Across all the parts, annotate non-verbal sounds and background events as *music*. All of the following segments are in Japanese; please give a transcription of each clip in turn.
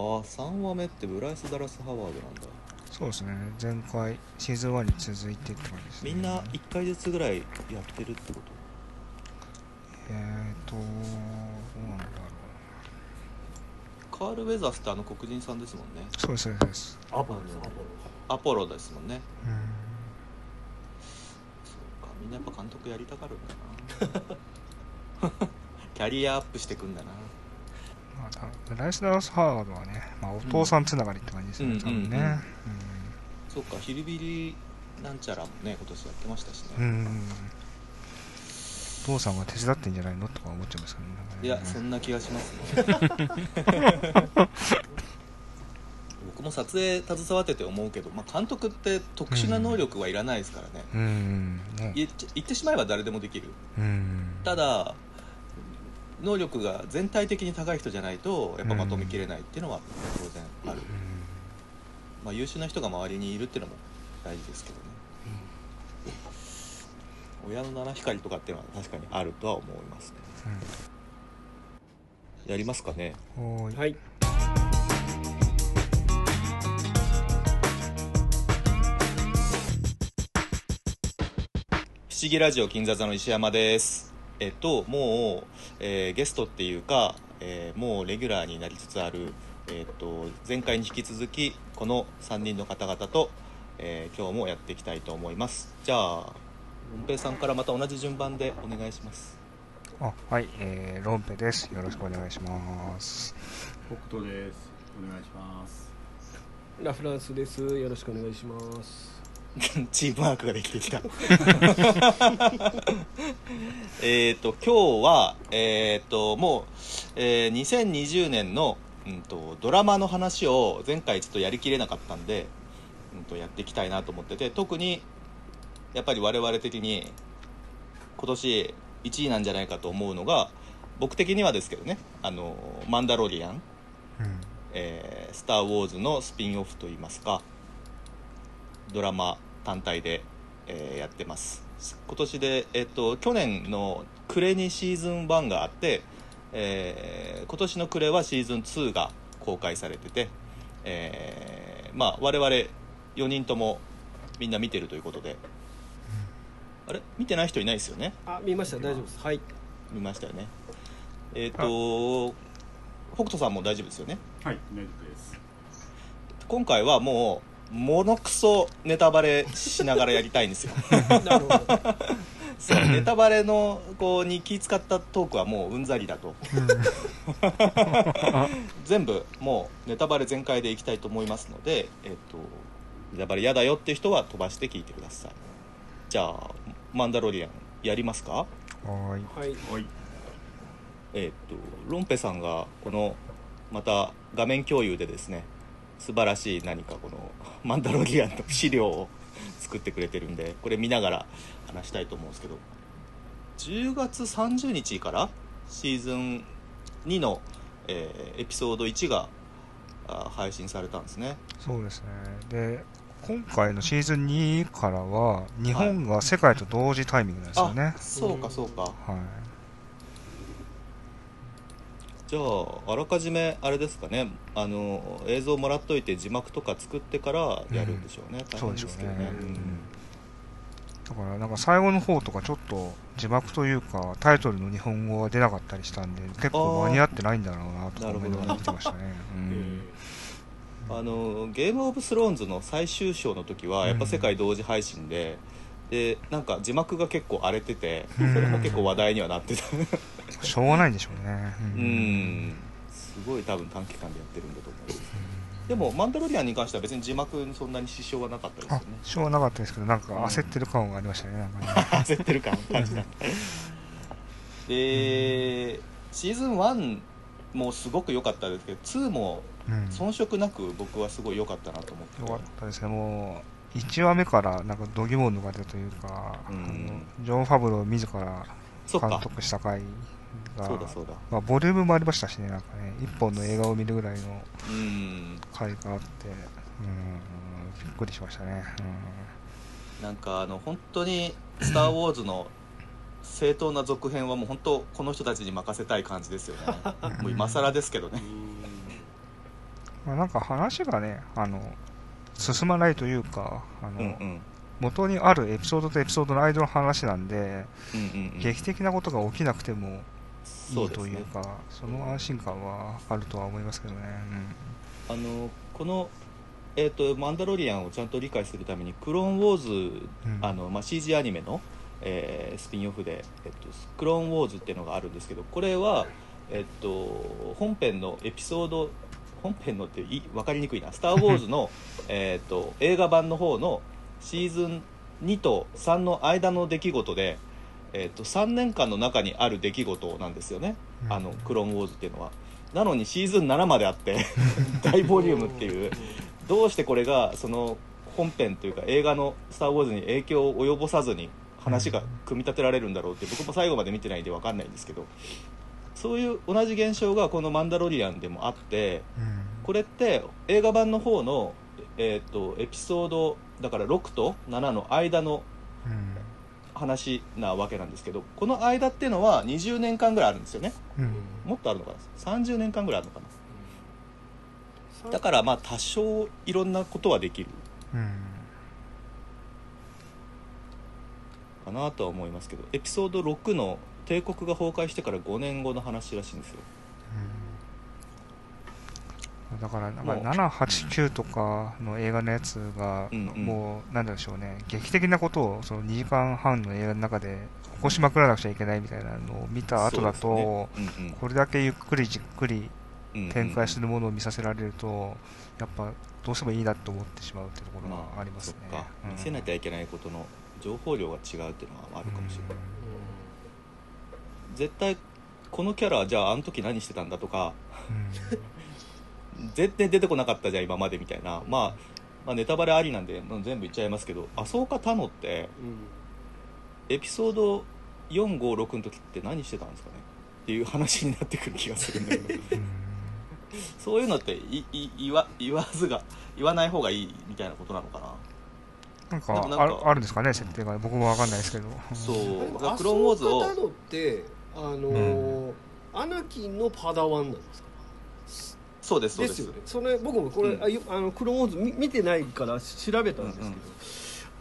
ああ3話目ってブライス・ダラス・ハワードなんだ。そうですね。前回シーズン1に続いてって感じです、ね、みんな1回ずつぐらいやってるってこと？えーとどうなんだろカール・ウェザースってあの黒人さんですもんね。うそうですそうです。アポロ。アポロですもんね。うん。そうかみんなやっぱ監督やりたがるんだな。*laughs* キャリアアップしてくんだなライス・ダラス・ハワードはね、まあ、お父さんつながりって感じですね、うん。多分ね。うんうんそうかヒルビリなんちゃらもね今年やってましたしね、うん、父さんが手伝ってんじゃないのとか思っちゃいますけどね。いやそんな気がしますね。*laughs* 僕も撮影携わってて思うけど、まあ、監督って特殊な能力はいらないですからね、うんね。言っち言ってしまえば誰でもできる。うん。ただ能力が全体的に高い人じゃないとやっぱまとめきれないっていうのは当然ある、まあ、優秀な人が周りにいるっていうのも大事ですけどね、親の七光とかっていうのは確かにあるとは思いますね。やりますかね。はい。不思議ラジオ金座座の石山です。えっともう、えーゲストっていうか、えーもうレギュラーになりつつある、えっと前回に引き続きこの3人の方々と、えー今日もやっていきたいと思います。じゃあロンペイさんからまた同じ順番でお願いします。あはい、えー、ロンペです。よろしくお願いします。北斗です。お願いします。ラフランスです。よろしくお願いします *laughs* チームワークができてきた。*laughs* えっと今日はえっ、ともう、えー2020年の、うん、とドラマの話を前回ちょっとやりきれなかったんで、うん、とやっていきたいなと思ってて特にやっぱり我々的に今年1位なんじゃないかと思うのが僕的にはですけどね「あのマンダロリアン」うん。えースター・ウォーズ」のスピンオフといいますかドラマ単体で、えーやってます。今年で、えっと去年の暮れにシーズン1があって、えー今年の暮れはシーズン2が公開されてて、えーまあ我々4人ともみんな見てるということで、あれ？見てない人いないですよね？あ見ました。大丈夫です。はい。見ましたよね。えっ、と北斗さんも大丈夫ですよね？はい大丈夫です。今回はもうものくそネタバレしながらやりたいんですよ。*laughs* なるほど。そうネタバレのこうに気使ったトークはもううんざりだと。*laughs* 全部もうネタバレ全開でいきたいと思いますので、えっとネタバレ嫌だよっていう人は飛ばして聞いてください。じゃあ「マンダロリアン」やりますか？はーい。はい。はい。えっとロンペさんがこのまた画面共有でですね素晴らしい何かこの「マンダロリアン」の資料を作ってくれてるんでこれ見ながら話したいと思うんですけど。10月30日からシーズン2の、えーエピソード1があ配信されたんですね。そうですね。で今回のシーズン2からは日本が世界と同時タイミングなんですよね。あ、そうかそうか。はいじゃああらかじめあれですかね。あの映像もらっといて字幕とか作ってからやるんでしょうね、大変そうでしょうねですけどね、うん。だからなんか最後の方とかちょっと字幕というかタイトルの日本語が出なかったりしたんで結構間に合ってないんだろうなとか思いながら見てましたね、うんあのゲームオブスローンズの最終章の時はやっぱ世界同時配信で、でなんか字幕が結構荒れててそれも結構話題にはなってた。しょうがないんでしょうね。うん。すごい多分短期間でやってるんだと思います。でも「マンダロリアン」に関しては別に字幕にそんなに支障はなかったですあよね。しょうがなかったですけどなんか焦ってる感がありましたねなん *laughs* 焦ってる感感じた。でシーズン1もすごく良かったですけど2もうん。遜色なく僕はすごい良かったなと思ってよかったですね。もう1話目からなんか度肝を抜かれたというか、うん。ジョン・ファブロー自ら監督した回がそうだそうだ。まあ、ボリュームもありましたしねなんかね。一本の映画を見るぐらいのうん。回があってうん。びっくりしましたね、なんかあの本当に「スター・ウォーズ」の正当な続編はもう本当この人たちに任せたい感じですよね。*laughs* もう今更ですけどね。まあ、なんか話がね、あの、進まないというか、あの、うんうん。元にあるエピソードとエピソードの間の話なんで、うんうんうん。劇的なことが起きなくてもいいというか、その安心感はあるとは思いますけどね。あのこの、えーと「マンダロリアン」をちゃんと理解するために「クローンウォーズ」うん。あのまあ、CG アニメの、えースピンオフで、えっと「クローンウォーズ」っていうのがあるんですけどこれは、えっと本編のエピソード本編のってい分かりにくいな「スター・ウォーズの」*laughs* えっと映画版の方のシーズン2と3の間の出来事で、えっと3年間の中にある出来事なんですよね、うん。あのクローンウォーズっていうのは。なのにシーズン7まであって *laughs* 大ボリュームっていう。どうしてこれがその本編というか映画の「スター・ウォーズ」に影響を及ぼさずに話が組み立てられるんだろうって僕も最後まで見てないんで分かんないんですけどそういう同じ現象がこの「マンダロリアン」でもあってうん。これって映画版の方の、えー、とエピソードだから6と7の間のうん。話なわけなんですけどこの間っていうのは20年間ぐらいあるんですよね。うん。もっとあるのかな？30年間ぐらいあるのかな？だからまあ多少いろんなことはできる。うん。かなとは思いますけどエピソード6の帝国が崩壊してから5年後の話らしいんですよ。うん。だから、なんかもう7、8、9とかの映画のやつが、うんうん。もう、なんでしょうね、劇的なことをその2時間半の映画の中で起こしまくらなくちゃいけないみたいなのを見た後だと、ね。うんうん。これだけゆっくりじっくりうんうん展開するものを見させられると、やっぱどうしてもいいなと思ってしまうっていうところまあがありますね。そっか。うん。見せなきゃいけないことの情報量が違うっていうのはあるかもしれない、絶対このキャラはじゃああの時何してたんだとかうん。絶対出てこなかったじゃん今までみたいな、まあ、まあネタバレありなんでもう全部言っちゃいますけどアソーカ・タノってエピソード456の時って何してたんですかね？っていう話になってくる気がするんだけど。うん。そういうのっていい言わ言わずが言わない方がいいみたいなことなのかな？なんかでもなんかあるあるんですかね、設定が。僕もわかんないですけど。そう。クローンウォーズをアソーカタノってあのーアナキンのパダワンなんですか？そうですそうです。ですよね。それ僕もこれ、うん。あよあのクローンウォーズ見見てないから調べたんですけ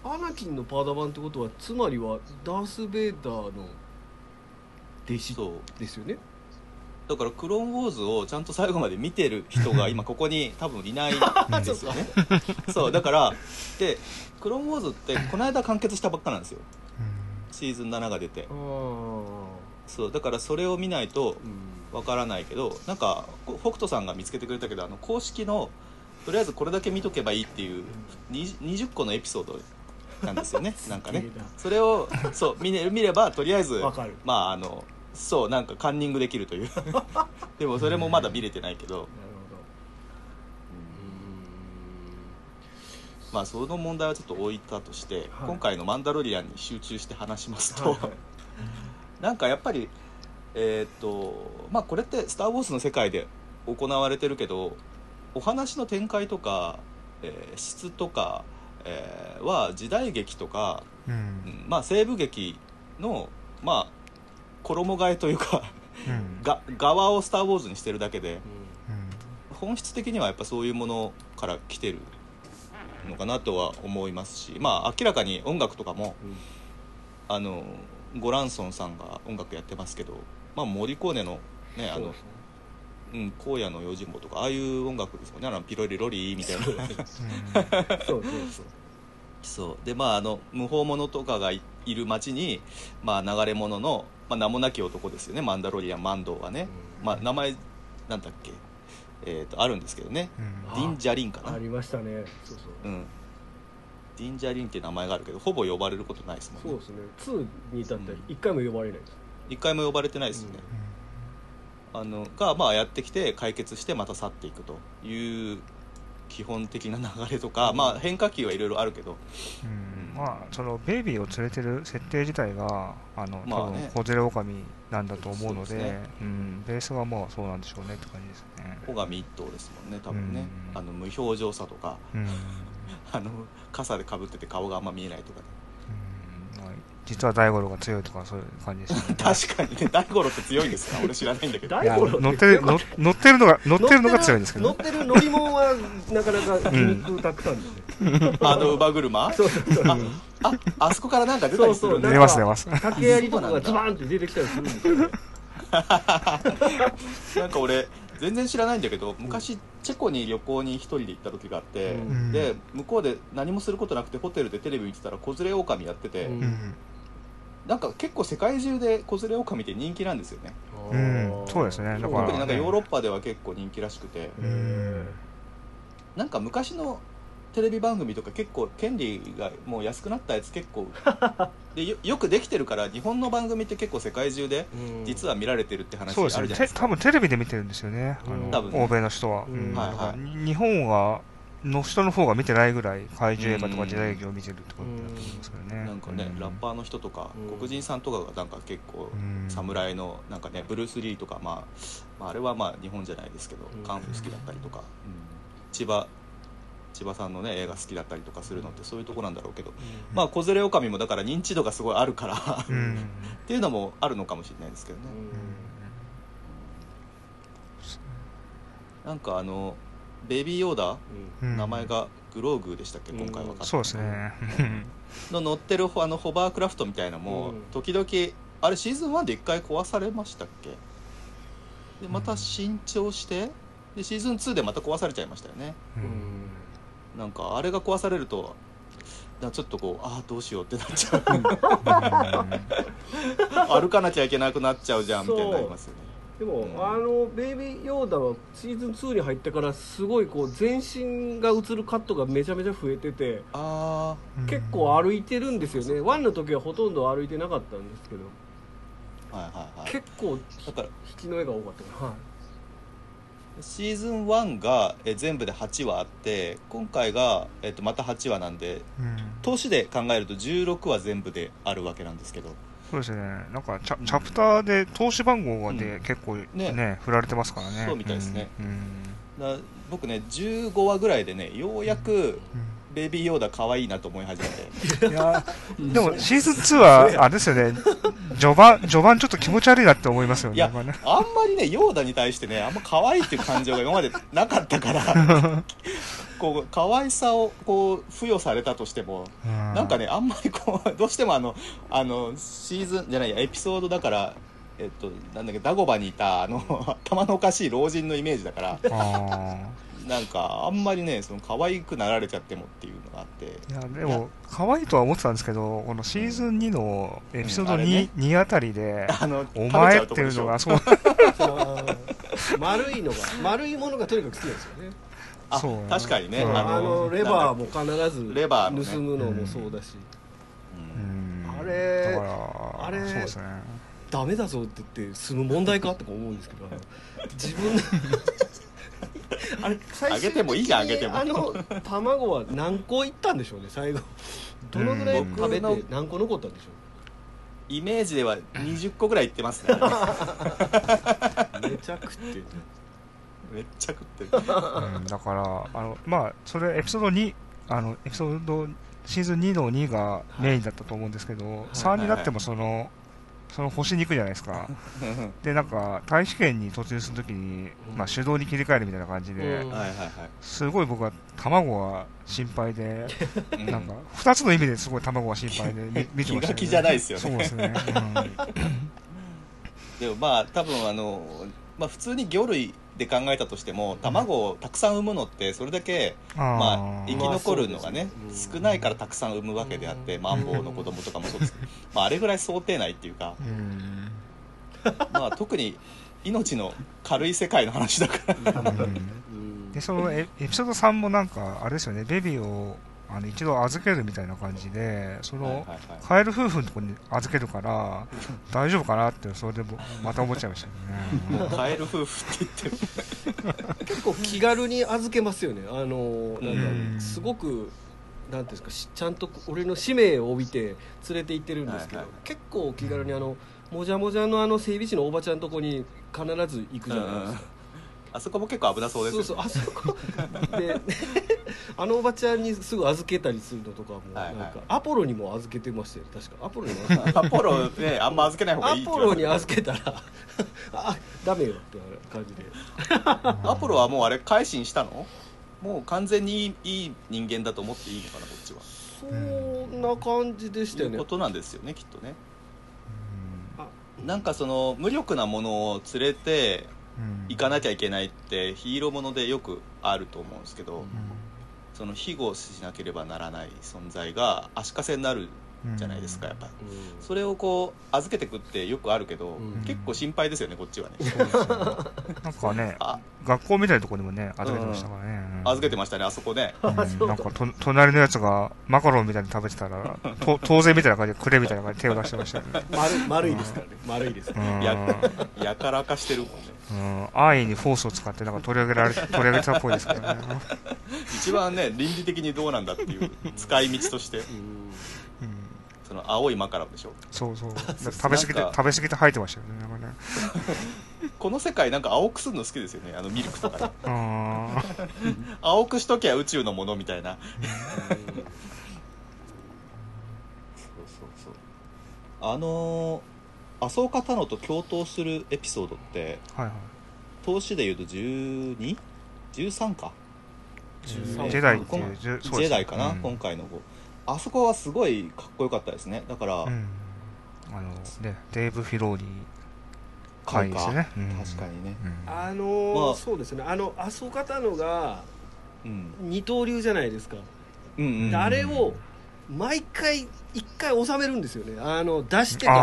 ど、アナキンのパダワンってことはつまりはダース・ベイダーの弟子そう。ですよね？だからクローンウォーズをちゃんと最後まで見てる人が *laughs* 今ここに多分いないんですよね。*laughs* そう *laughs* だからでクローンウォーズってこの間完結したばっかなんですよ。うん。シーズン7が出て。ああそうだからそれを見ないとうん。わからないけどなんかこ北斗さんが見つけてくれたけどあの公式のとりあえずこれだけ見とけばいいっていうに20個のエピソードなんですよね。*laughs* なんかね。それをそう見れ見ればとりあえずわかる。まああのそうなんかカンニングできるという。*laughs* でもそれもまだ見れてないけど。なるまあその問題はちょっと置いたとして、はい。今回の「マンダロリアン」に集中して話しますと、はいはいなんかやっぱりえーっとまあこれって「スター・ウォーズ」の世界で行われてるけどお話の展開とか、えー質とか、えーは時代劇とか、うん。うんまあ西部劇のまあ衣替えというかうん。が側を「スター・ウォーズ」にしてるだけでうん。本質的にはやっぱそういうものから来てるのかなとは思いますしまあ明らかに音楽とかもうん。あのゴランソンさんが音楽やってますけど、まあ、モリコーネのねあのそうん、荒野の用心棒とかああいう音楽ですもんね。あのピロリロリーみたいな。そうそうそうそう。でまああの無法者とかがいいる街に、まあ、流れ者の、まあ、名もなき男ですよね。マンダロリアンマンドーはね、うん。まあ、名前なんだっけ、えー、とあるんですけどね。うん。あディン・ジャリンかな。ありましたね。そうそう。うんディン・ジャリンっていう名前があるけどほぼ呼ばれることないですもんね。そうですね。2に至っては一回も呼ばれないです。一回も呼ばれてないですよね、あのがまあやってきて解決してまた去っていくという基本的な流れとか、まあ変化球はいろいろあるけど。うん。まあそのベイビーを連れてる設定自体があのまあね。多分コゼレオカミなんだと思うのでそうですね。うん、ベースはまあそうなんでしょうねって感じですね。小上一頭ですもんね多分ね、うん。あの無表情さとか。うん *laughs* あの傘でかぶってて顔があんま見えないとかね実は大五郎が強いとかそういう感じでしたね。*laughs* 確かにね。大五郎って強いんですか *laughs* 俺知らないんだけど。大五郎って乗ってる乗乗ってるのが乗ってるのが強いんですけど乗ってる乗り物はなかなか皮肉たくさんですね、あの乳母車？そうそうそう。ああそこからなんか出たりする出ます出ます。竹槍とかがズバーンって出てきたりするんですよねなんか俺全然知らないんだけど昔チェコに旅行に一人で行った時があって、うん。で向こうで何もすることなくてホテルでテレビ見てたら子連れ狼やってて、うん。うんなんか結構世界中で子連れ狼って人気なんですよね。うん。そうですね。だから特になんかヨーロッパでは結構人気らしくて。うん。なんか昔のテレビ番組とか結構権利がもう安くなったやつ結構 *laughs* でよよくできてるから日本の番組って結構世界中でうん。実は見られてるって話あるじゃないですか。て多分テレビで見てるんですよね。あのね。欧米の人は、日本はの人の方が見てないぐらい怪獣映画とか時代劇を見てるってことだと思いますけどね、なんかね、うん。ラッパーの人とか、うん。黒人さんとかがなんか結構、うん。侍のなんかねブルース・リーとか、まあ、まああれはまあ日本じゃないですけど、うん。カンフー好きだったりとか、千葉千葉さんのね映画好きだったりとかするのってそういうとこなんだろうけど、まあ子連れ狼もだから認知度がすごいあるからっうん。*laughs* ていうのもあるのかもしれないですけどね、なんかあのベビーヨーダうん。名前がグローグーでしたっけ、うん。今回はそうですね。*laughs* の乗ってるあのホバークラフトみたいなのも、うん。時々あれシーズン1で1回壊されましたっけ？でまた新調してでシーズン2でまた壊されちゃいましたよね。うんなんかあれが壊されるとなちょっとこうああどうしようってなっちゃう。歩かなきゃいけなくなっちゃうじゃんみたいになりますよね。でも、うん。あのベイビーヨーダはシーズン2に入ってからすごいこう全身が映るカットがめちゃめちゃ増えててあ結構歩いてるんですよね。1の時はほとんど歩いてなかったんですけど。あはいはいはい。結構だから引きの絵が多かった。から、はいシーズン1がえ全部で8話あって今回が、えっと、また8話なんでうん。投資で考えると16話全部であるわけなんですけど。そうですね。なんかチャチャプターで投資番号でうん。結構ね,、ね。振られてますからね。そうみたいですね。うん。だ僕ね15話ぐらいでねようやくベイビーヨーダ可愛いなと思い始めて。うん。いやでもシーズン2はあれですよね。序盤序盤ちょっと気持ち悪いなって思いますよねいやあんまりねヨーダに対してねあんま可愛いっていう感情が今までなかったから。*laughs* こう可愛さをこう付与されたとしてもうん。なんかねあんまりこうどうしてもあのあのシーズンじゃないやエピソードだからえっとなんだっけダゴバにいたあの *laughs* 頭のおかしい老人のイメージだから。あなんかあんまりねその可愛くなられちゃってもっていうのがあって。ーいやでも可愛いとは思ってたんですけどこのシーズン2のエピソードうん。2,、ね。2あたりであのお前っていうのがそう丸いのが *laughs* 丸いものがとにかく好きなんですよね。あそう。確かにね。うん。あのレバーも、も必ずレバー盗むのもそうだし、うん。うん。あれだからあれそうですね。ダメだぞって言って済む問題か？とか思うんですけど自分のあれ *laughs* 最あげてもいいじゃんあげてあの卵は何個いったんでしょうね最後。どのぐらいうん食べ僕て何個残ったんでしょイメージでは20個ぐらいいってますね。う *laughs* めちゃくってめっちゃ食ってる。うんだからあのまあそれエピソード2あのエピソードシーズン2の2がメインだったと思うんですけど、3になってもそのその星に行くじゃないですか。*laughs* でなんか大使圏に突入するときに、まあ、手動に切り替えるみたいな感じで、すごい僕は卵が心配で、うん。なんか2つの意味ですごい卵が心配で見 *laughs* 見てました気が気じゃないですよね。そうですね、うん。*laughs* でもまあ多分あの、まあ、普通に魚類で考えたとしても卵をたくさん産むのってそれだけ、まあ、生き残るのがね少ないからたくさん産むわけであってマンボウの子供とかもそうですけど、*laughs* まあ、あれぐらい想定内っていうか、うん。まあ、特に命の軽い世界の話だから。でそのエエピソード3もなんかあれですよねベビーをあの一度預けるみたいな感じでその、はいはいはい。カエル夫婦のところに預けるから大丈夫かなってそれでもまた思っちゃいましたよね、カエル夫婦って言ってる結構気軽に預けますよね。あのなんうん。かすごくなんていうんですかしちゃんと俺の使命を帯びて連れて行ってるんですけど、はいはい。結構気軽にあのもじゃもじゃのあの整備士のおばちゃんのとこに必ず行くじゃないですか、あそこも結構危なそうですよ、ね、そうそうあそこ。で *laughs* あのおばちゃんにすぐ預けたりするのとかもはいはい。なんかアポロにも預けてましたよ確か。アポロにも預けアポロねあんま預けない方がアいいってポロに預けたら *laughs* あダメよって感じで。*laughs* アポロはもうあれ改心したの？もう完全にいいいい人間だと思っていいのかなこっちは。そんな感じでしたよね。いうことなんですよねきっとね。あ。なんかその無力なものを連れてうん行かなきゃいけないってヒーローものでよくあると思うんですけど、その庇護しなければならない存在が足かせになるうんじゃないですかやっぱ。りうん。それをこう預けてくってよくあるけど、うん。結構心配ですよねこっちはね。なんかね *laughs* あ。学校みたいなところにもね預けてましたからね、うん。預けてましたねあそこね。なんかと隣のやつがマカロンみたいに食べてたらと当然みたいな感じでくれみたいな感じで手を出してましたよね。丸丸いですからね。丸いですからうん。ややからかしてるもんねうん安易にフォースを使ってなんか取り上げられ *laughs* 取り上げてたっぽいですけどね、一番ね倫理的にどうなんだっていう使い道として。うん。うん、その青いマカロンでしょ。そうそう。*laughs* 食べ過ぎて食べ過ぎて吐いてましたよねなんかね。*laughs* この世界なんか青くするの好きですよねあのミルクとかね。あ青くしときゃ宇宙のものみたいな。そうそうそう。あのー、麻生方のと共闘するエピソードってーはいはい。投資でいうと 12?13 か。13ジェダイっていうジェダイかな、うん。今回の方。あそこはすごいかっこよかったですね。だから、うん。あのねデーブ・フィローニー回ですね、うん。確かにね。うん。あのーまあそうですね。あの麻生方のがうん。二刀流じゃないですか、うんうんであれを毎回一回収めるんですよね。あの出してあか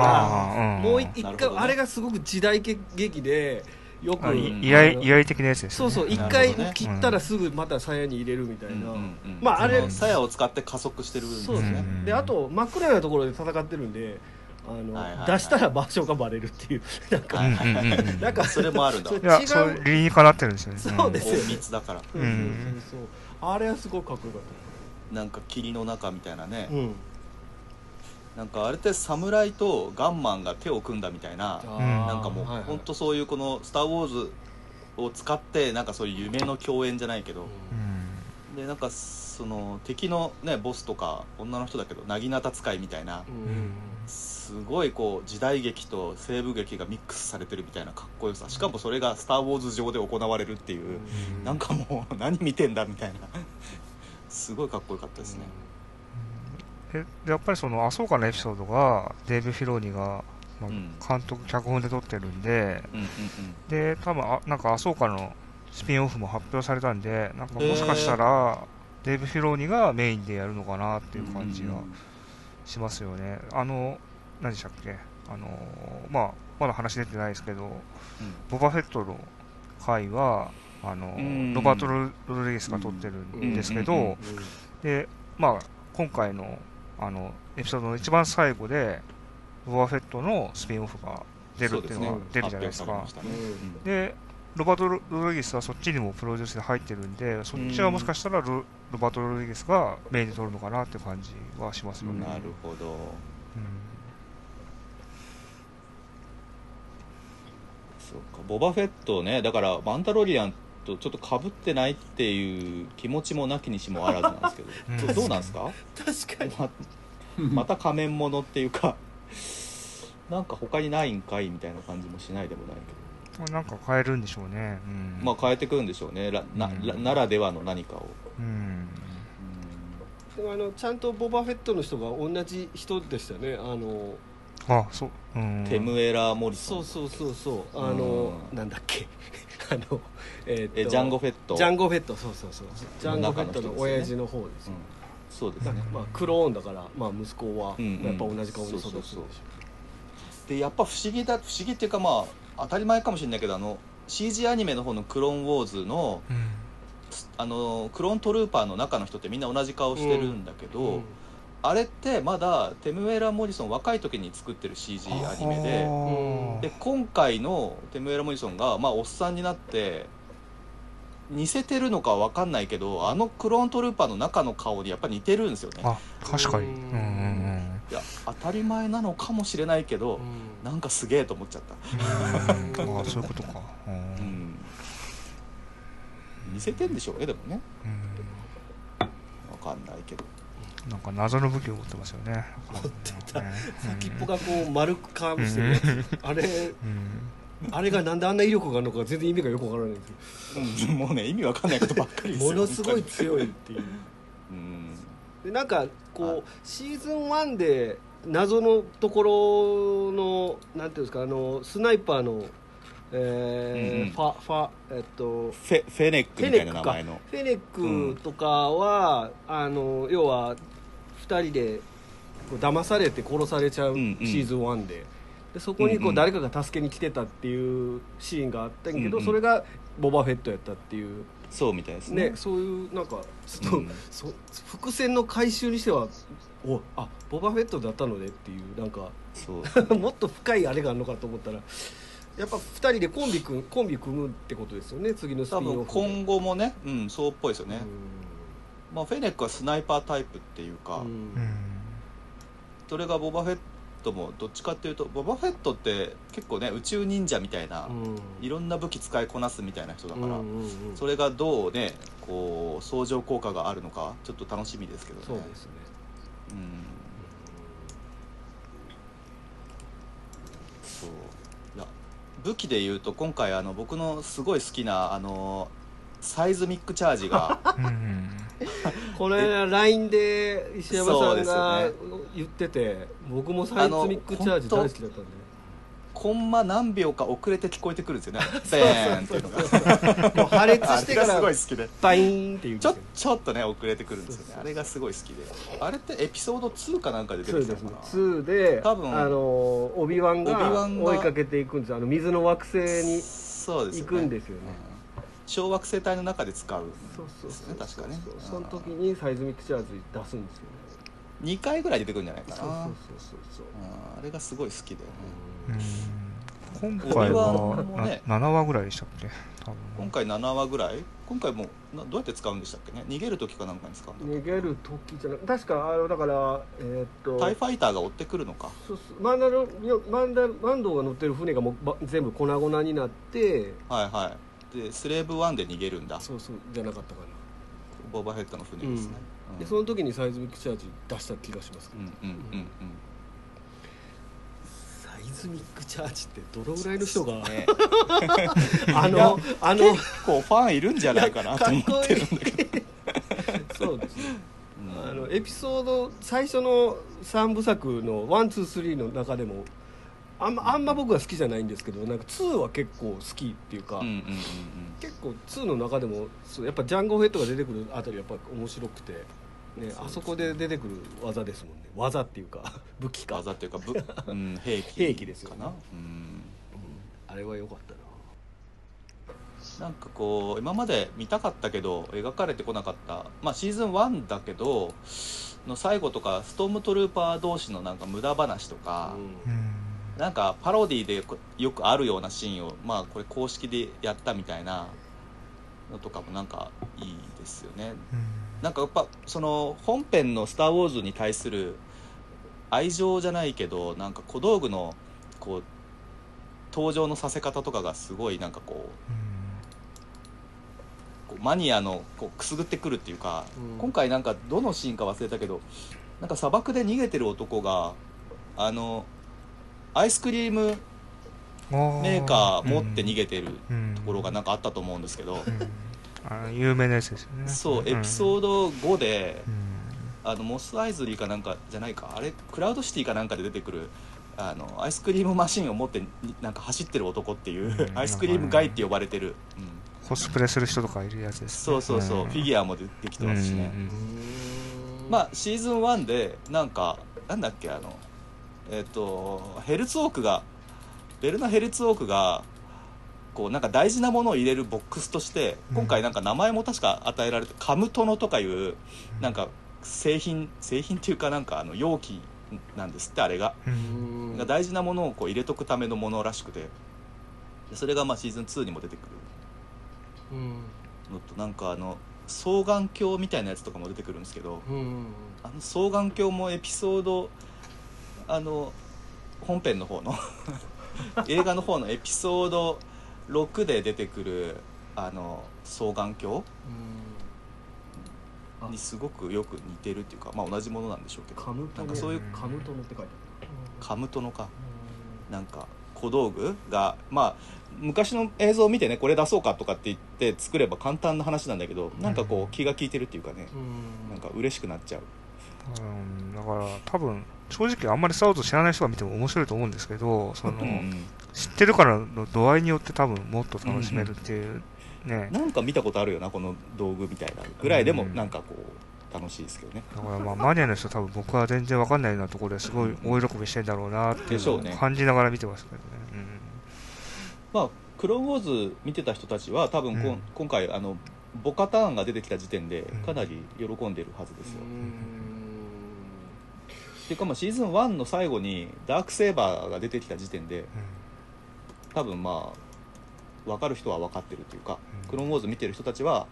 らもう一回、あれがすごく時代劇でよくあうん。い居合あの居合的なやつですそうそう一回切ったらすぐまた鞘に入れるみたいな、うんうんうんまああれ鞘を使って加速してるんですそうですね、うん。であと真っ暗なところで戦ってるんであの、はいはいはい。出したら場所がバレるっていう。*laughs* なんか、なんかそれもあるんだ。そいや違う。そう理にかなってるんですよね。そうです隠密だから。そうそうそうそう。あれはすごいかっこよかっなんか霧の中みたいなね。た、うん、なんかあれって侍とガンマンが手を組んだみたいななんかもうはいはい本当そういうこの「スター・ウォーズ」を使ってなんかそういう夢の共演じゃないけど。うん。でなんかその敵のねボスとか女の人だけど薙刀使いみたいなうん。すごいこう時代劇と西部劇がミックスされてるみたいなかっこよさ。しかもそれが「スター・ウォーズ」上で行われるっていううん。なんかもう何見てんだみたいな。すごいかっこよかったですね。ででやっぱりその麻生家のエピソードがデーブ・フィローニが、まあうん。監督脚本で撮ってるんでうんうんで多分あなんか麻生家のスピンオフも発表されたんでなんかもしかしたら、デーブ・フィローニがメインでやるのかなっていう感じがしますよね、あの何でしたっけ？あのまあまだ話出てないですけどボバフェットの回はあのうん。ロバート・ロロドリゲスが撮ってるんですけど、うんうんうん。でまあ今回のあのエピソードの一番最後でボバフェットのスピンオフが出るっていうのが出るじゃないですか。発表されましたね。うん。でロバート・ロドリゲスはそっちにもプロデュースで入ってるんでそっちはもしかしたらロロバート・ロドリゲスがメインで撮るのかなって感じはしますよね、なるほど。うん。そうか。ボバフェットねだからマンダロリアンとちょっとかぶってないっていう気持ちもなきにしもあらずなんですけど、*laughs* うん。どどうなんですか？確かに。ままた仮面物っていうかなんか他にないんかいみたいな感じもしないでもないけまあなんか変えるんでしょうね、うん。どまあ変えてくるんでしょうね。らなうん。らならではの何かを、うん。でもあのちゃんとボバフェットの人が同じ人でしたね。あのあそう、うん、テムエラ・モリソンそうそうそうそう。あのうん。なんだっけ？あのえーっとえジャンゴ・フェット。ジャンゴフェットそうそうそう。ジャンゴフェットの親父の方ですよ。うん。そうですね。まあクローンだからまあ息子はやっぱ同じ顔に育つんでしょ。そうそうでやっぱ不思議だ不思議っていうかまあ当たり前かもしれないけどあの CG アニメの方の「クローンウォーズの」うん。あのクローントルーパーの中の人ってみんな同じ顔してるんだけど、うんあれってまだテムエラ・モリソン若い時に作ってる CG アニメでで今回のテムエラ・モリソンが、まあ、おっさんになって似せてるのかは分かんないけどあのクローントルーパーの中の顔にやっぱ似てるんですよね。あ確かに。ううんんうんいや当たり前なのかもしれないけど、うん。なんかすげえと思っちゃった、ああそういうことか。*laughs* ううんん、似せてんでしょうねでもね。うん。わかんないけどなんか謎の武器を持ってますよね。持ってた。ね。先っぽがこう丸くカーブしてるやつ。あれうん。あれがなんであんな威力があるのか全然意味がよくわからないんですうん。もうね意味わかんないことばっかりですよけどものすごい強いっていう。うん。でなんかはこい。うシーズン1で謎のところのなんていうんですかあのスナイパーのえーうんうん。ファファえっとフェフェネックみたいな名前の。フェネックとかは、あの要は2人でこう騙されて殺されちゃうシーズン1で,、でそこにこう誰かが助けに来てたっていうシーンがあったんやけど、うんうん。それがボバフェットやったっていう。そうみたいですね。ねそういうなんかちょっと、うん。そ伏線の回収にしてはおあボバフェットだったのねっていうなんかそう。*laughs* もっと深いあれがあるのかと思ったらやっぱ2人でコンビ組コンビ組むってことですよね次のスピ多ンオフ分今後もねうんそうっぽいですよね、うまあ、フェネックはスナイパータイプっていうか、んうん。それがボバフェットもどっちかっていうとボバフェットって結構ね宇宙忍者みたいな、うん。いろんな武器使いこなすみたいな人だから、うんうんうん。それがどうねこう相乗効果があるのかちょっと楽しみですけどね。そうですね。うん。そう。いや武器で言うと今回あの僕のすごい好きなあのサイズミックチャージが。う *laughs* んこの間 LINE で石山さんが言ってて僕もサイズミックチャージ大好きだったんで。コンマ何秒か遅れて聞こえてくるんですよね。*laughs* ベーンっていうのが。もう破裂してかあれがすごいら好きで。バイーンっていうちょちょっとね遅れてくるんですよね。あれがすごい好きで。あれってエピソード2かなんかで出て2きたですねのかな？2で多分あのオビワンが追いかけていくんですあの水の惑星にそうですよね。行くんですよね。うん小惑星帯の中で使う。んそうそうですそう。ね確かね。その時にサイズミックチャージ出すんですよね。2回ぐらい出てくるんじゃないかな。そうそうそうそうそう。うんあれがすごい好きで、うん。今回はもね。な7話ぐらいでしたっけ？今回7話ぐらい？今回もなどうやって使うんでしたっけね？逃げる時かなんかに使うんだ逃げる時じゃなく確かあのだからえーっと。タイファイターが追ってくるのか。そうそう。マンダルマンダルマンドウが乗ってる船がもうば全部粉々になってはいはいでスレーブ1で逃げるんだ。そうそうじゃなかったかなボバヘッドの船ですね、うん。でその時にサイズミックチャージ出した気がします。けど、うんうんうんうん。サイズミックチャージってどのぐらいの人が、ね。*laughs* あのあの結構ファンいるんじゃないかなと思ってるんだけど。*laughs* そうですね。うん。あのエピソード最初の3部作の123の中でもあんまあんま僕は好きじゃないんですけどなんか2は結構好きっていうか、うんうんうん結構2の中でもそうやっぱジャンゴフェットが出てくるあたりやっぱ面白くて、ね、あそこで出てくる技ですもんね。技っていうか *laughs* 武器うんか。技っていうかぶ、*laughs* うん、兵器兵器ですよね。かな、うん。あれは良かったな。なんかこう今まで見たかったけど描かれてこなかったまあシーズン1だけどの最後とかストームトルーパー同士のなんか無駄話とか、うんなんかパロディでこよくあるようなシーンをまあこれ公式でやったみたいなのとかもなんかいいですよね。うん。なんかやっぱその本編の「スター・ウォーズ」に対する愛情じゃないけどなんか小道具のこう登場のさせ方とかがすごいなんかこうこうマニアのこうくすぐってくるっていうか、うん。今回なんかどのシーンか忘れたけどなんか砂漠で逃げてる男があのアイスクリームうんメーカー持って逃げてるとところがなんかあったと思うんですけど、有名なやつですよね。そうエピソード5で、うん。あのモスアイズリーかなんかじゃないかあれクラウドシティかなんかで出てくるあのアイスクリームマシンを持ってになんか走ってる男っていう、うん。*laughs* アイスクリームガイって呼ばれてる、うん。コスプレする人とかいるやつですね。そうそうそう、ん。フィギュアも出てきてますしね、まあシーズン1でなんかなんだっけあのえっ、とヘルツオークがベルナ・ヘルツオークがこうなんか大事なものを入れるボックスとしてうん。今回なんか名前も確か与えられてカムトノとかいうなんか製品製品っていうかなんかあの容器なんですってあれが。大事なものをこう入れとくためのものらしくて。でそれがまあシーズン2にも出てくる。うん。のとなんかあの双眼鏡みたいなやつとかも出てくるんですけどうん。あの双眼鏡もエピソードあの本編の方の *laughs* 映画の方のエピソード6で出てくるあの双眼鏡あにすごくよく似てるっていうか、まあ、同じものなんでしょうけどカムトノなんかそういうカムトノって書いてある。カムトノか。なんか小道具がまあ昔の映像を見てねこれ出そうかとかって言って作れば簡単な話なんだけどなんかこう気が利いてるっていうかねうん。なんか嬉しくなっちゃううん、だから多分、正直あんまりスター・ズ知らない人が見ても面白いと思うんですけど、その、うん知ってるからの度合いによって多分もっと楽しめるっていう、ね。なんか見たことあるよなこの道具みたいなぐらいでもうん。なんかこう楽しいですけどね。だからまあマニアの人多分僕は全然わかんないようなところですごい大喜びしてんだろうなっていうのをでしょうね。感じながら見てましたけどね。まあクローンウォーズ見てた人たちは多分こん、うん。今回あのボカターンが出てきた時点でうん。かなり喜んでるはずですよ、うん。っていうかまあシーズン1の最後にダークセーバーが出てきた時点でうん多分まあ分かる人は分かってるというか、うん。クローンウォーズ見てる人たちは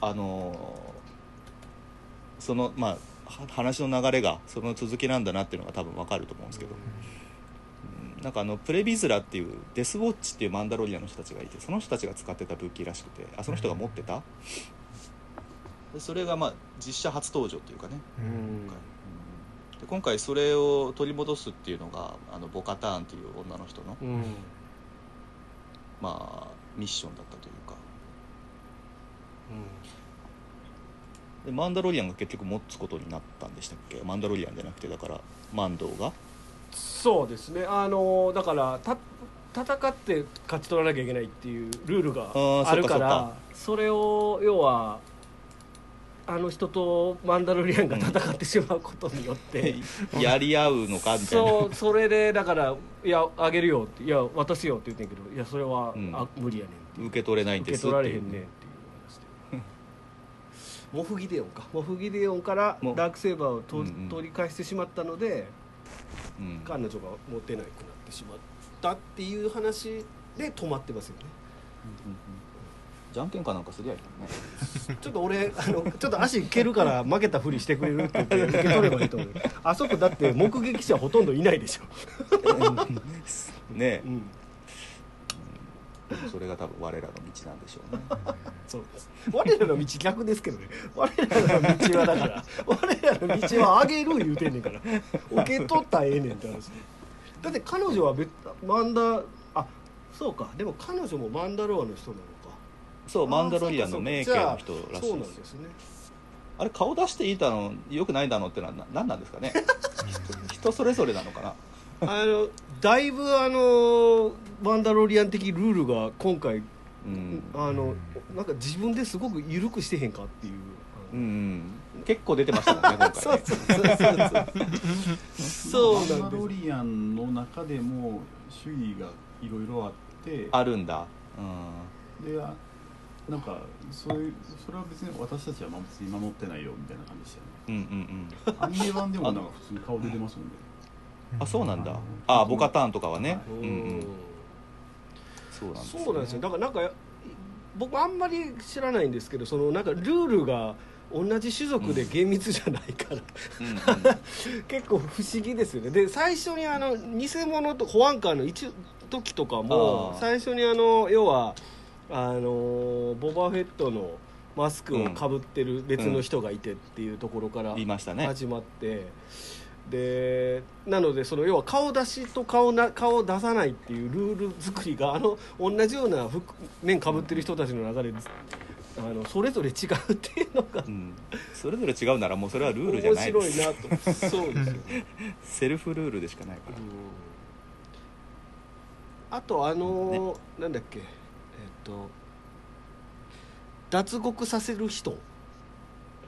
あのーそのまあは話の流れがその続きなんだなっていうのが多分分かると思うんですけど、うん。なんかあのプレビズラっていうデスウォッチっていうマンダロリアンの人たちがいてその人たちが使ってた武器らしくてあその人が持ってた、でそれがまあ実写初登場っていうかね。うん。うんで今回それを取り戻すっていうのがあのボカターンっていう女の人の、うん。まあ、ミッションだったというか。でマンダロリアンが結局持つことになったんでしたっけ？マンダロリアンじゃなくてだからマンドーが？そうですね。あのだからた戦って勝ち取らなきゃいけないっていうルールがーあるからそっか。それを要はあの人とマンダロリアンが戦ってしまうことによって、*laughs* やり合うのかみたいな。そうそれでだから「いやあげるよ」って「いや渡すよ」って言ってんけど「いやそれは、うん。あ無理やねん」受け取れないん受けです取られへんねんっていう話で。モフギデオンか。モフギデオンからダークセーバーをと、うんうん。取り返してしまったのでうん。彼女が持てなくなってしまったっていう話で止まってますよねじゃんけんかなんかすりゃいいのね。*laughs* ちょっと俺あのちょっと足蹴るから負けたふりしてくれるって言って受け取ればいいと思う *laughs* あそこだって目撃者ほとんどいないでしょ、*laughs* ねうん、えそれが多分我らの道なんでしょうね。そうです。我らの道逆ですけどね。我らの道はだから我らの道はあげる言うてんねんから。受け取ったらええねんって話。だって彼女は別マンダあそうか。でも彼女もマンダロアの人なの。かそうマンダロリアンの名家の人らしそいうですよ。なんですね。あれ顔出していいだのよくないだのってのはな何なんですかね？人それぞれなのかな？あのだいぶあのマンダロリアン的ルールが今回うん、あのなんか自分ですごく緩くしてへんかっていう。うんうん、結構出てましたもんね今回 *laughs* そうねそうそうそう。そうマンダなんです。ロリアンの中でも主義がいろいろあって。あるんだ。うであなんかそういうそれは別に私たちはまあ別に守ってないよみたいな感じでしたよね。んうんうんうん。アニメ版でもなんか普通に顔出てますもんね。あそうなんだ。うん。あボカターンとかはね、ううんうん。そうなんです、ね、そうなんですよ。だからなんか僕あんまり知らないんですけどそのなんかルールが同じ種族で厳密じゃないから、うんうん。*laughs* 結構不思議ですよね。で最初にあの偽物と保安官の一時とかも最初にあの要はあのボバフェットのマスクをかぶってる別の人がいてっていうところから始まって、でなのでその要は顔出しと顔な顔を出さないっていうルール作りがあの同じような服面かぶってる人たちの中であのそれぞれ違うっていうのがうん、それぞれ違うならもうそれはルールじゃないです。面白いなと。そうですよね。*laughs* セルフルールでしかないから、あとあのーなんだっけと脱獄させる人。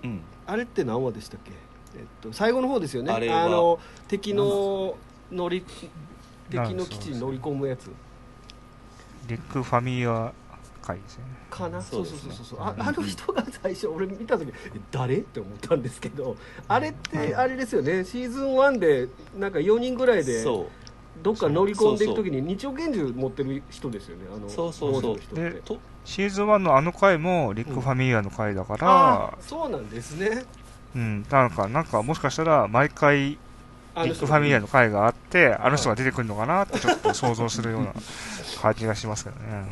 うん、あれって何話でしたっけ、えっと、最後の方ですよね。あれは。の敵の乗り敵なんの基地に乗り込むやつ。リックファミリア会ですよね。かな？そそううですね。そうそうそうああの人が最初俺見た時え誰？って思ったんですけどあれってあれですよね。シーズン1でなんか4人ぐらいでそどっか乗り込んでいく時に二丁拳銃持ってる人ですよね。あのそうそうそう。でとシーズン1のあの回もリックファミリアの回だから、ああそうなんですね。うん、なんか、なんかもしかしたら毎回リックファミリアの回があって、あの人が出てくるのかなってちょっと想像するような *laughs* 感じがしますけどね。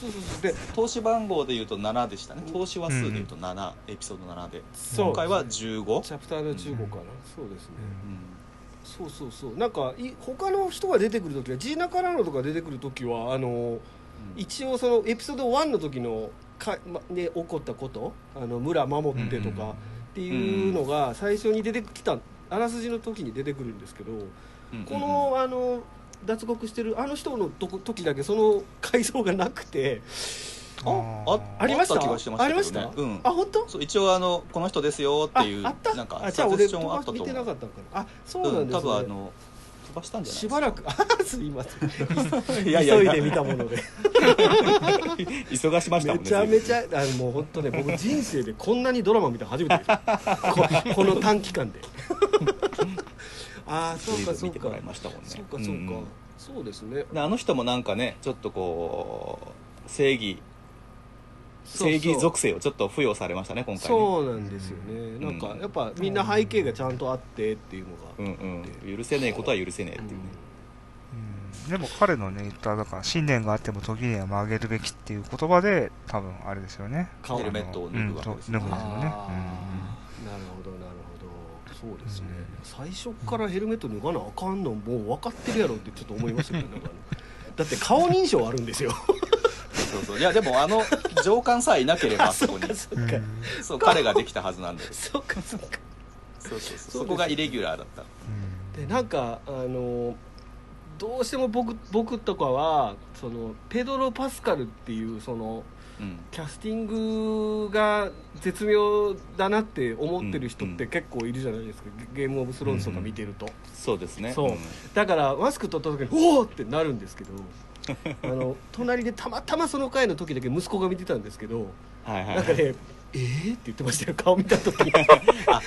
そうそうそう。で投資番号でいうと7でしたね。投資話数でいうと7、エピソード7で。今回は15、チャプターの15かな、そうですね、うんそうそうそう。なんかい他の人が出てくる時はジーナ・カラーノとか出てくる時はあの一応そのエピソード1の時のか、まね、起こったことあの村守ってとかっていうのが最初に出てきたあらすじの時に出てくるんですけど、うんこのあの脱獄してるあの人のとこ時だけその階層がなくてああありました？あ気がしてましたけどね。ありました？うん。あ本当？そう一応あのこの人ですよっていうああった？なんかあじゃあ俺サジェスションはあったと思う見てなかったのかなあそうなんうんですね、多分あの飛ばしたんじゃないしばらく。あすいません。いやいやいや。急いで見たもので。*laughs* 忙しましたもんねめちゃめちゃあのもう本当ね僕人生でこんなにドラマ見たの初めて *laughs* ここの短期間で。ああそうかそうか。そうかそうか、んん。そうですね。であの人もなんかねちょっとこう正義正義属性をちょっと付与されましたね今回ね。そうなんですよね、ん。なんかやっぱみんな背景がちゃんとあってっていうのが、うんうん。許せねえことは許せねえっていうね、うん。でも彼のね言っただから信念があっても時には曲げるべきっていう言葉で多分あれですよね。顔ヘルメットを脱ぐわけですね。うんそう脱ぐん。ですよねなるほどなるほど。そうですね、最初からヘルメット脱がなあかんのもう分かってるやろってちょっと思いましたけどねなんかあのだって顔認証あるんですよそうそう。いやでもあの *laughs* 上官さえいなければあそこに。うんそっか、そう彼ができたはずなんで。そっかそっか。そうそうそう。そうそこがイレギュラーだった。うん。でなんかあのどうしても僕僕とかはそのペドロ・パスカルっていうそのうん。キャスティングが絶妙だなって思ってる人って結構いるじゃないですか、ゲームオブスローンズとか見てると、そうですね。そう。ん。だからマスク取った時に「おお!」ってなるんですけどあの隣でたまたまその回の時だけ息子が見てたんですけどはいはいなんかね「えー?」って言ってましたよ顔見た時に *laughs* あ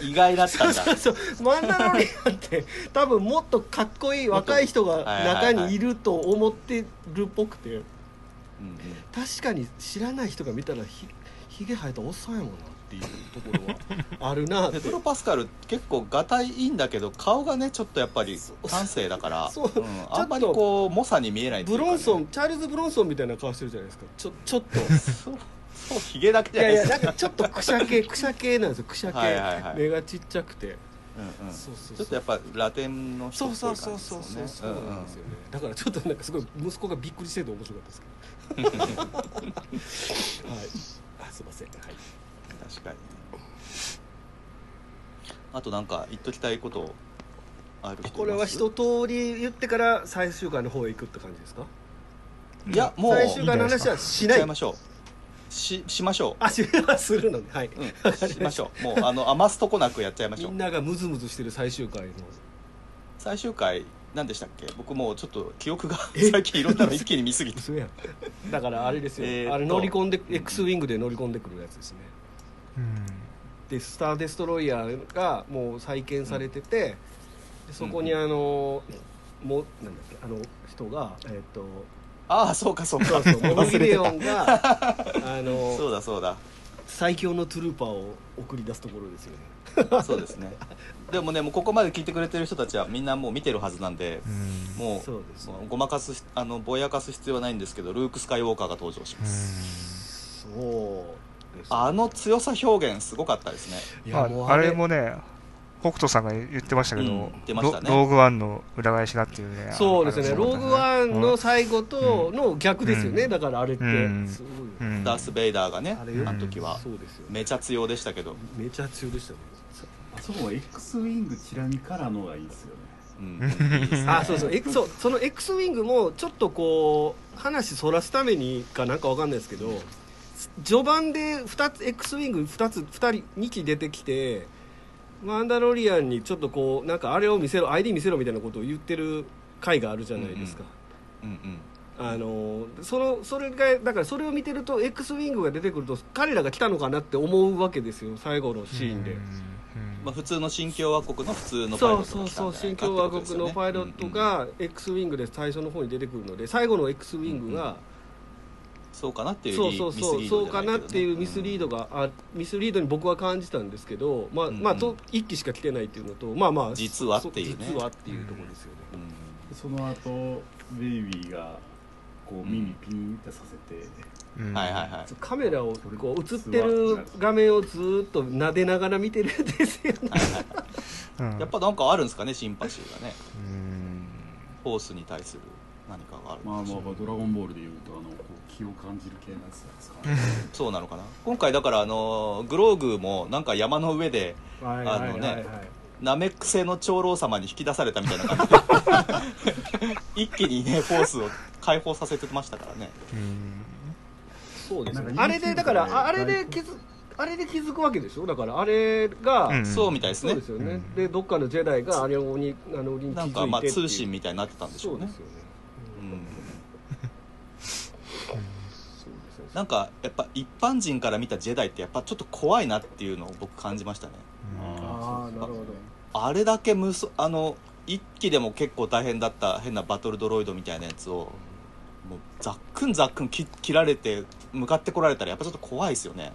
意外だったんだそうそうマンダロリアンって多分もっとかっこいい若い人が中にいると思ってるっぽくてうんうん確かに知らない人が見たらひひげ生えたおっさんやもんなっていうところはあるなって。*laughs* ペトロ・パスカル結構がたいいいんだけど顔がねちょっとやっぱり *laughs* 端正だからそう。うんあんまりこう猛者に見えないいね。ブロンソンチャールズ・ブロンソンみたいな顔してるじゃないですか。ちょちょっと。*laughs* そうそうヒゲだけいじゃないですか。やいやなんかちょっとくしゃ系くしゃ系なんですよ。くしゃ系、はいはいはい。目がちっちゃくて。うんうん。そうそうそう。ちょっとやっぱラテンの人そうっぽいうそそうそう感じですそうそうよねなんですよね、だからちょっとなんかすごい息子がびっくりしてて面白かったですけどはいあすいませんはいうん確かに。あとなんか言っときたいことある人います？これは一通り言ってから最終回の方へ行くって感じですか？いやもう。最終回の話はしない。しちゃいましょう。ししましょあしはするのね。はい、う、うん、しましょう。もうあの余すとこなくやっちゃいましょう。んみながムズムズしてる最終回の。最終回何でしたっけ？僕もうちょっと記憶がえ？最近いろんなの一気に見すぎて。だからあれですよ、えーあれ乗り込んで X ウィングで乗り込んでくるやつですね。うんでスター・デストロイヤーがもう再建されてて、でそこにあの、もうなんだっけあの人がえーっとああそうかそうか。そう *laughs* モブギデオンがあた。のそうだそうだ。最強のトゥルーパーを送り出すところですよね。そうですね。でもねもうここまで聞いてくれてる人たちはみんなもう見てるはずなんでうん。もうそうですね。ごまかすあのぼやかす必要はないんですけどルーク・スカイウォーカーが登場しうます、ん。そうあの強さ表現すごかったですね。まいやあ、あれもね北斗さんが言ってましたけど、うんね。ロローグワンの裏返しだっていうねそうですね。あのローグワンの最後との逆ですよね、うん。だからあれって、うん。すごい、うん。ダース・ベイダーがねあれあの時は。そうですよ。ねめちゃ強でしたけど、めちゃ強でしたね。あそこも X ウィングチラ見からのがいいですよね。うん、*laughs* あそうそう。X そうその X ウィングもちょっとこう話そらすためにかなんかわかんないですけど序盤で2つ X ウィング2つ2人2機出てきてマンダロリアンにちょっとこうなんかあれを見せろ ID 見せろみたいなことを言ってる回があるじゃないですか、うんうん。あのそのそれがだからそれを見てると X ウィングが出てくると彼らが来たのかなって思うわけですよ最後のシーンで、うんまあ、普通の新共和国の普通のパイそうロットが来たそうそうんじゃないか新共和国のパイロットが X ウィングで最初の方に出てくるので最後の X ウィングが、そうかなっていうそうそうそうそうかなっていうミスリードドがあミスリードに僕は感じたんですけどまあ、うん。まあと1機しか来てないっていうのとまあまあ実はっていうね。そ実はっていうところですよね、その後ベイビーがこう耳ピンってさせて、うん。はいはいはい。カメラをこう映ってる画面をずーっと撫でながら見てるんですよね。う *laughs* んやっぱなんかあるんですかねシンパシーがね。うん。フォースに対する何かがあるまあまあまあドラゴンボールでいうとあの気を感じる系のやつですか？ね *laughs* そうなのかな？今回だからあのグローグもなんか山の上ではいはいはいはい。あのねナメック星の長老様に引き出されたみたいな感じで。*laughs* 一気にねフォースを解放させてましたからね。うん。そうですね。あれでだからああれで気づあれで気づくわけでしょ？だからあれが、うん。そうみたいですね。そうですよね、うん。でどっかのジェダイがあれをにあのに気づいてなんかまあ通信みたいになってたんでしょうね。そうですよね、うんそうですねなんかやっぱ一般人から見たジェダイってやっぱちょっと怖いなっていうのを僕感じましたね。ああなるほど。あれだけ無そあの一機でも結構大変だった変なバトルドロイドみたいなやつをもうざっくんざっくん切切られて向かってこられたらやっぱちょっと怖いですよね。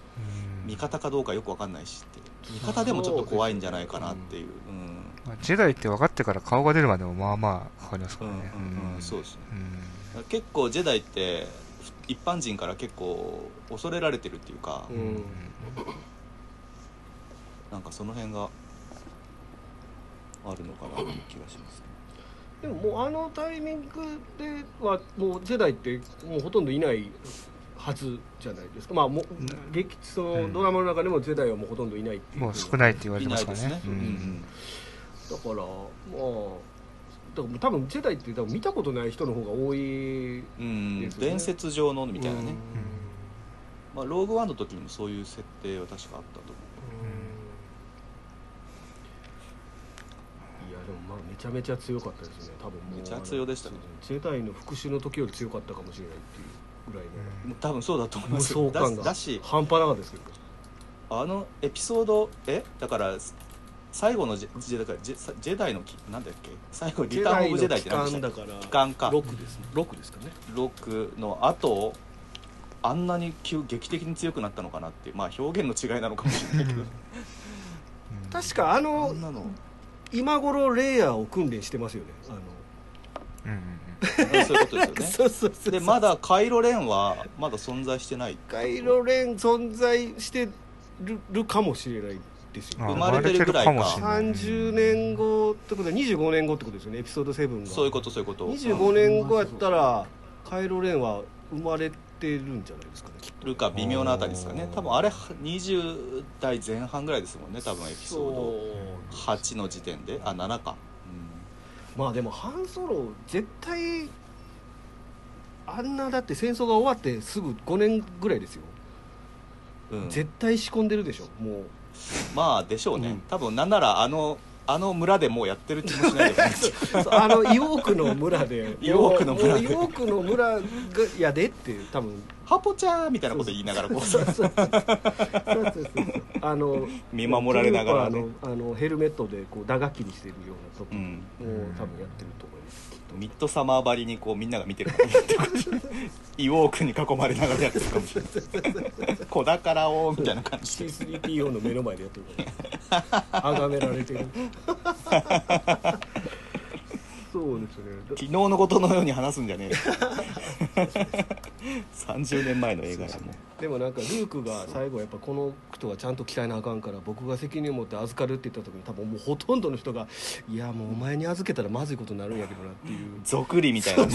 うん。味方かどうかよくわかんないしって。味方でもちょっと怖いんじゃないかなっていう。うんまあジェダイって分かってから顔が出るまでもまあまあかかりますからね。うんうんうんそうですね。うん。結構ジェダイって一般人から結構恐れられてるっていうか、うん。なんかその辺があるのかなという気がしますね。でももうあのタイミングではもうジェダイってもうほとんどいないはずじゃないですか。まあもう劇そのドラマの中でもジェダイはもうほとんどいないっていう。もう少ないって言われいてますからねないですね、うん。だからまあ多分ジェダイって多分見たことない人の方が多いね。伝説上のみたいなね、うん。まあ、ローグワンの時にもそういう設定は確かあったと思いやでもまあめちゃめちゃ強かったですね。多分もう。めちゃ強でしたねジェダイの復讐の時より強かったかもしれないっていうぐらいの。うもう多分そうだと思い無ます双感がだだし半端なかったですけどあのエピソードえ？だから最後のジェジェだからジェジェダイのきなんだっけ？最後リターン・オブ・ジェダイって何でしたっけ？だから帰還か。6ですね。6ですかね。ロックの後あんなに急劇的に強くなったのかなっていうまあ表現の違いなのかもしれないけど。*laughs* 確かああのんなの。今頃レイヤーを訓練してますよね。あの。うんうんそういうことですよね。*laughs* そうそうでまだカイロレンはまだ存在してないカイロレン存在してるるかもしれないですよ。あ生まれてるぐらいか。生まれてるかもしれない。30年後ってことは25年後ってことですよねエピソード7が。そういうことそういうこと。25年後やったらカイロレンは生まれてるんじゃないですかねきっと。るか微妙なあたりですかね。多分あれ20代前半ぐらいですもんね多分エピソード。8の時点で。あ7か、まあでもハンソロ絶対あんなだって戦争が終わってすぐ5年ぐらいですよ、うんうん、絶対仕込んでるでしょもうまあでしょうね、うん。多分なんならあのあの村でもうやってる気も *laughs* あの *laughs* イオークの村で。イオークの村イオークの村がやでって多分。ハポちゃんみたいなこと言いながらこう。そうそうそう。そうあの見守られながらね。あのあのヘルメットでこう打楽器にしてるような時うん。もう多分やってると思いますミッドサマーばりにこうみんなが見てるかもしれないイウォークに囲まれながらやってるかもしれない。子宝をみたいな感じで。C3PO の目の前でやってるから。崇められてる。*laughs* そうですね。昨日のことのように話すんじゃねえよ。*laughs* 30年前の映画やもうでもなんかルークが最後やっぱこの人はちゃんと鍛えなあかんから僕が責任を持って預かるって言った時に多分もうほとんどの人がいやもうお前に預けたらまずいことになるんやけどなっていう。俗理みたい。な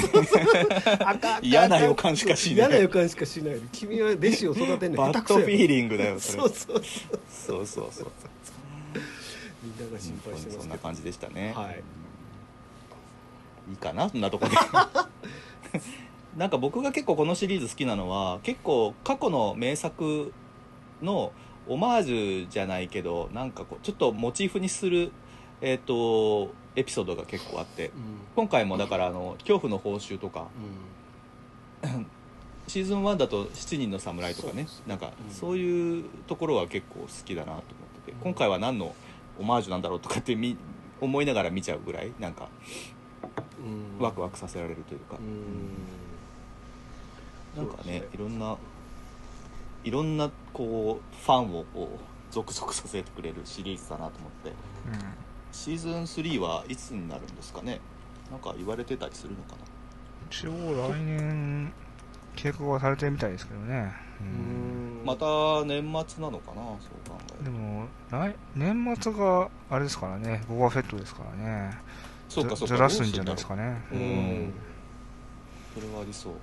嫌な予感しかしない。嫌な予感しかしない。君は弟子を育てんのバッドフィーリングだよそれそうそうそうそうそうそう。みんなが心配してますけどそんな感じでしたね、はい。いいかなそんなとこで *laughs* なんか僕が結構このシリーズ好きなのは結構過去の名作のオマージュじゃないけどなんかこうちょっとモチーフにするえっ、とエピソードが結構あって。うん。今回もだからあの恐怖の報酬とか *clears throat* シーズン1だと7人の侍とかねなんかうん。そういうところは結構好きだなと思っててうん。今回は何のオマージュなんだろうとかってみ思いながら見ちゃうぐらいなんかうん。ワクワクさせられるというか。うんなんかねいろんないろんなこうファンをこうゾクゾクさせてくれるシリーズだなと思って。シーズン3はいつになるんですかね？なんか言われてたりするのかな？一応来年計画はされてるみたいですけどね、ううん。んまた年末なのかな？そう考えるでも来年末があれですからね。ボバフェットですからね。とそうかそうか。ずずらすんじゃないですかね。うん。それはありそう。うん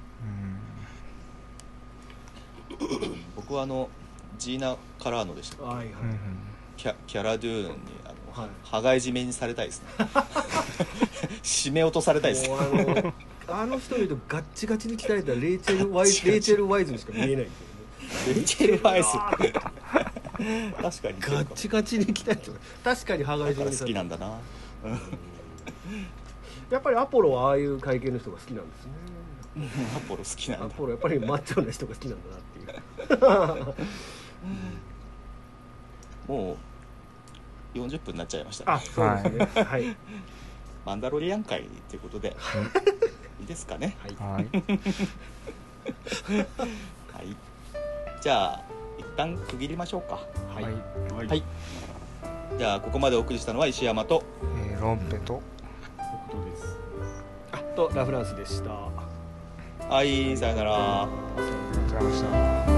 *clears throat* 僕はあのジーナ・カラーノでしたっけ？はいはい、キャキャラドゥーンにあの、はい。羽交い締めにされたいですね。*laughs* 締め落とされたいですもうあの *laughs* あの人見るとガッチガチに鍛えたレイチェル・ワイズレイチ。ェル・ワイズにしか見えないんですよね。レイチェル・ワイス確かに。ガッチガチに鍛えてる。確かに羽交い締めにされてるきなんだな。やっぱりアポロはああいう会見の人が好きなんですね。*laughs* アポロ好きなんだ。アポロやっぱりマッチョな人が好きなんだなって *laughs* もう40分になっちゃいましたあねそうですね。はい。マンダロリアン会ということで。い。いですかね。はい。はい。はい。じゃあ一旦区切りましょうか。はい。はい。はい、はいじゃあここまでお送りしたのは石山と。えーロンペと。北斗です。あとラフランスでしたはいさよなら。ありがとうございました。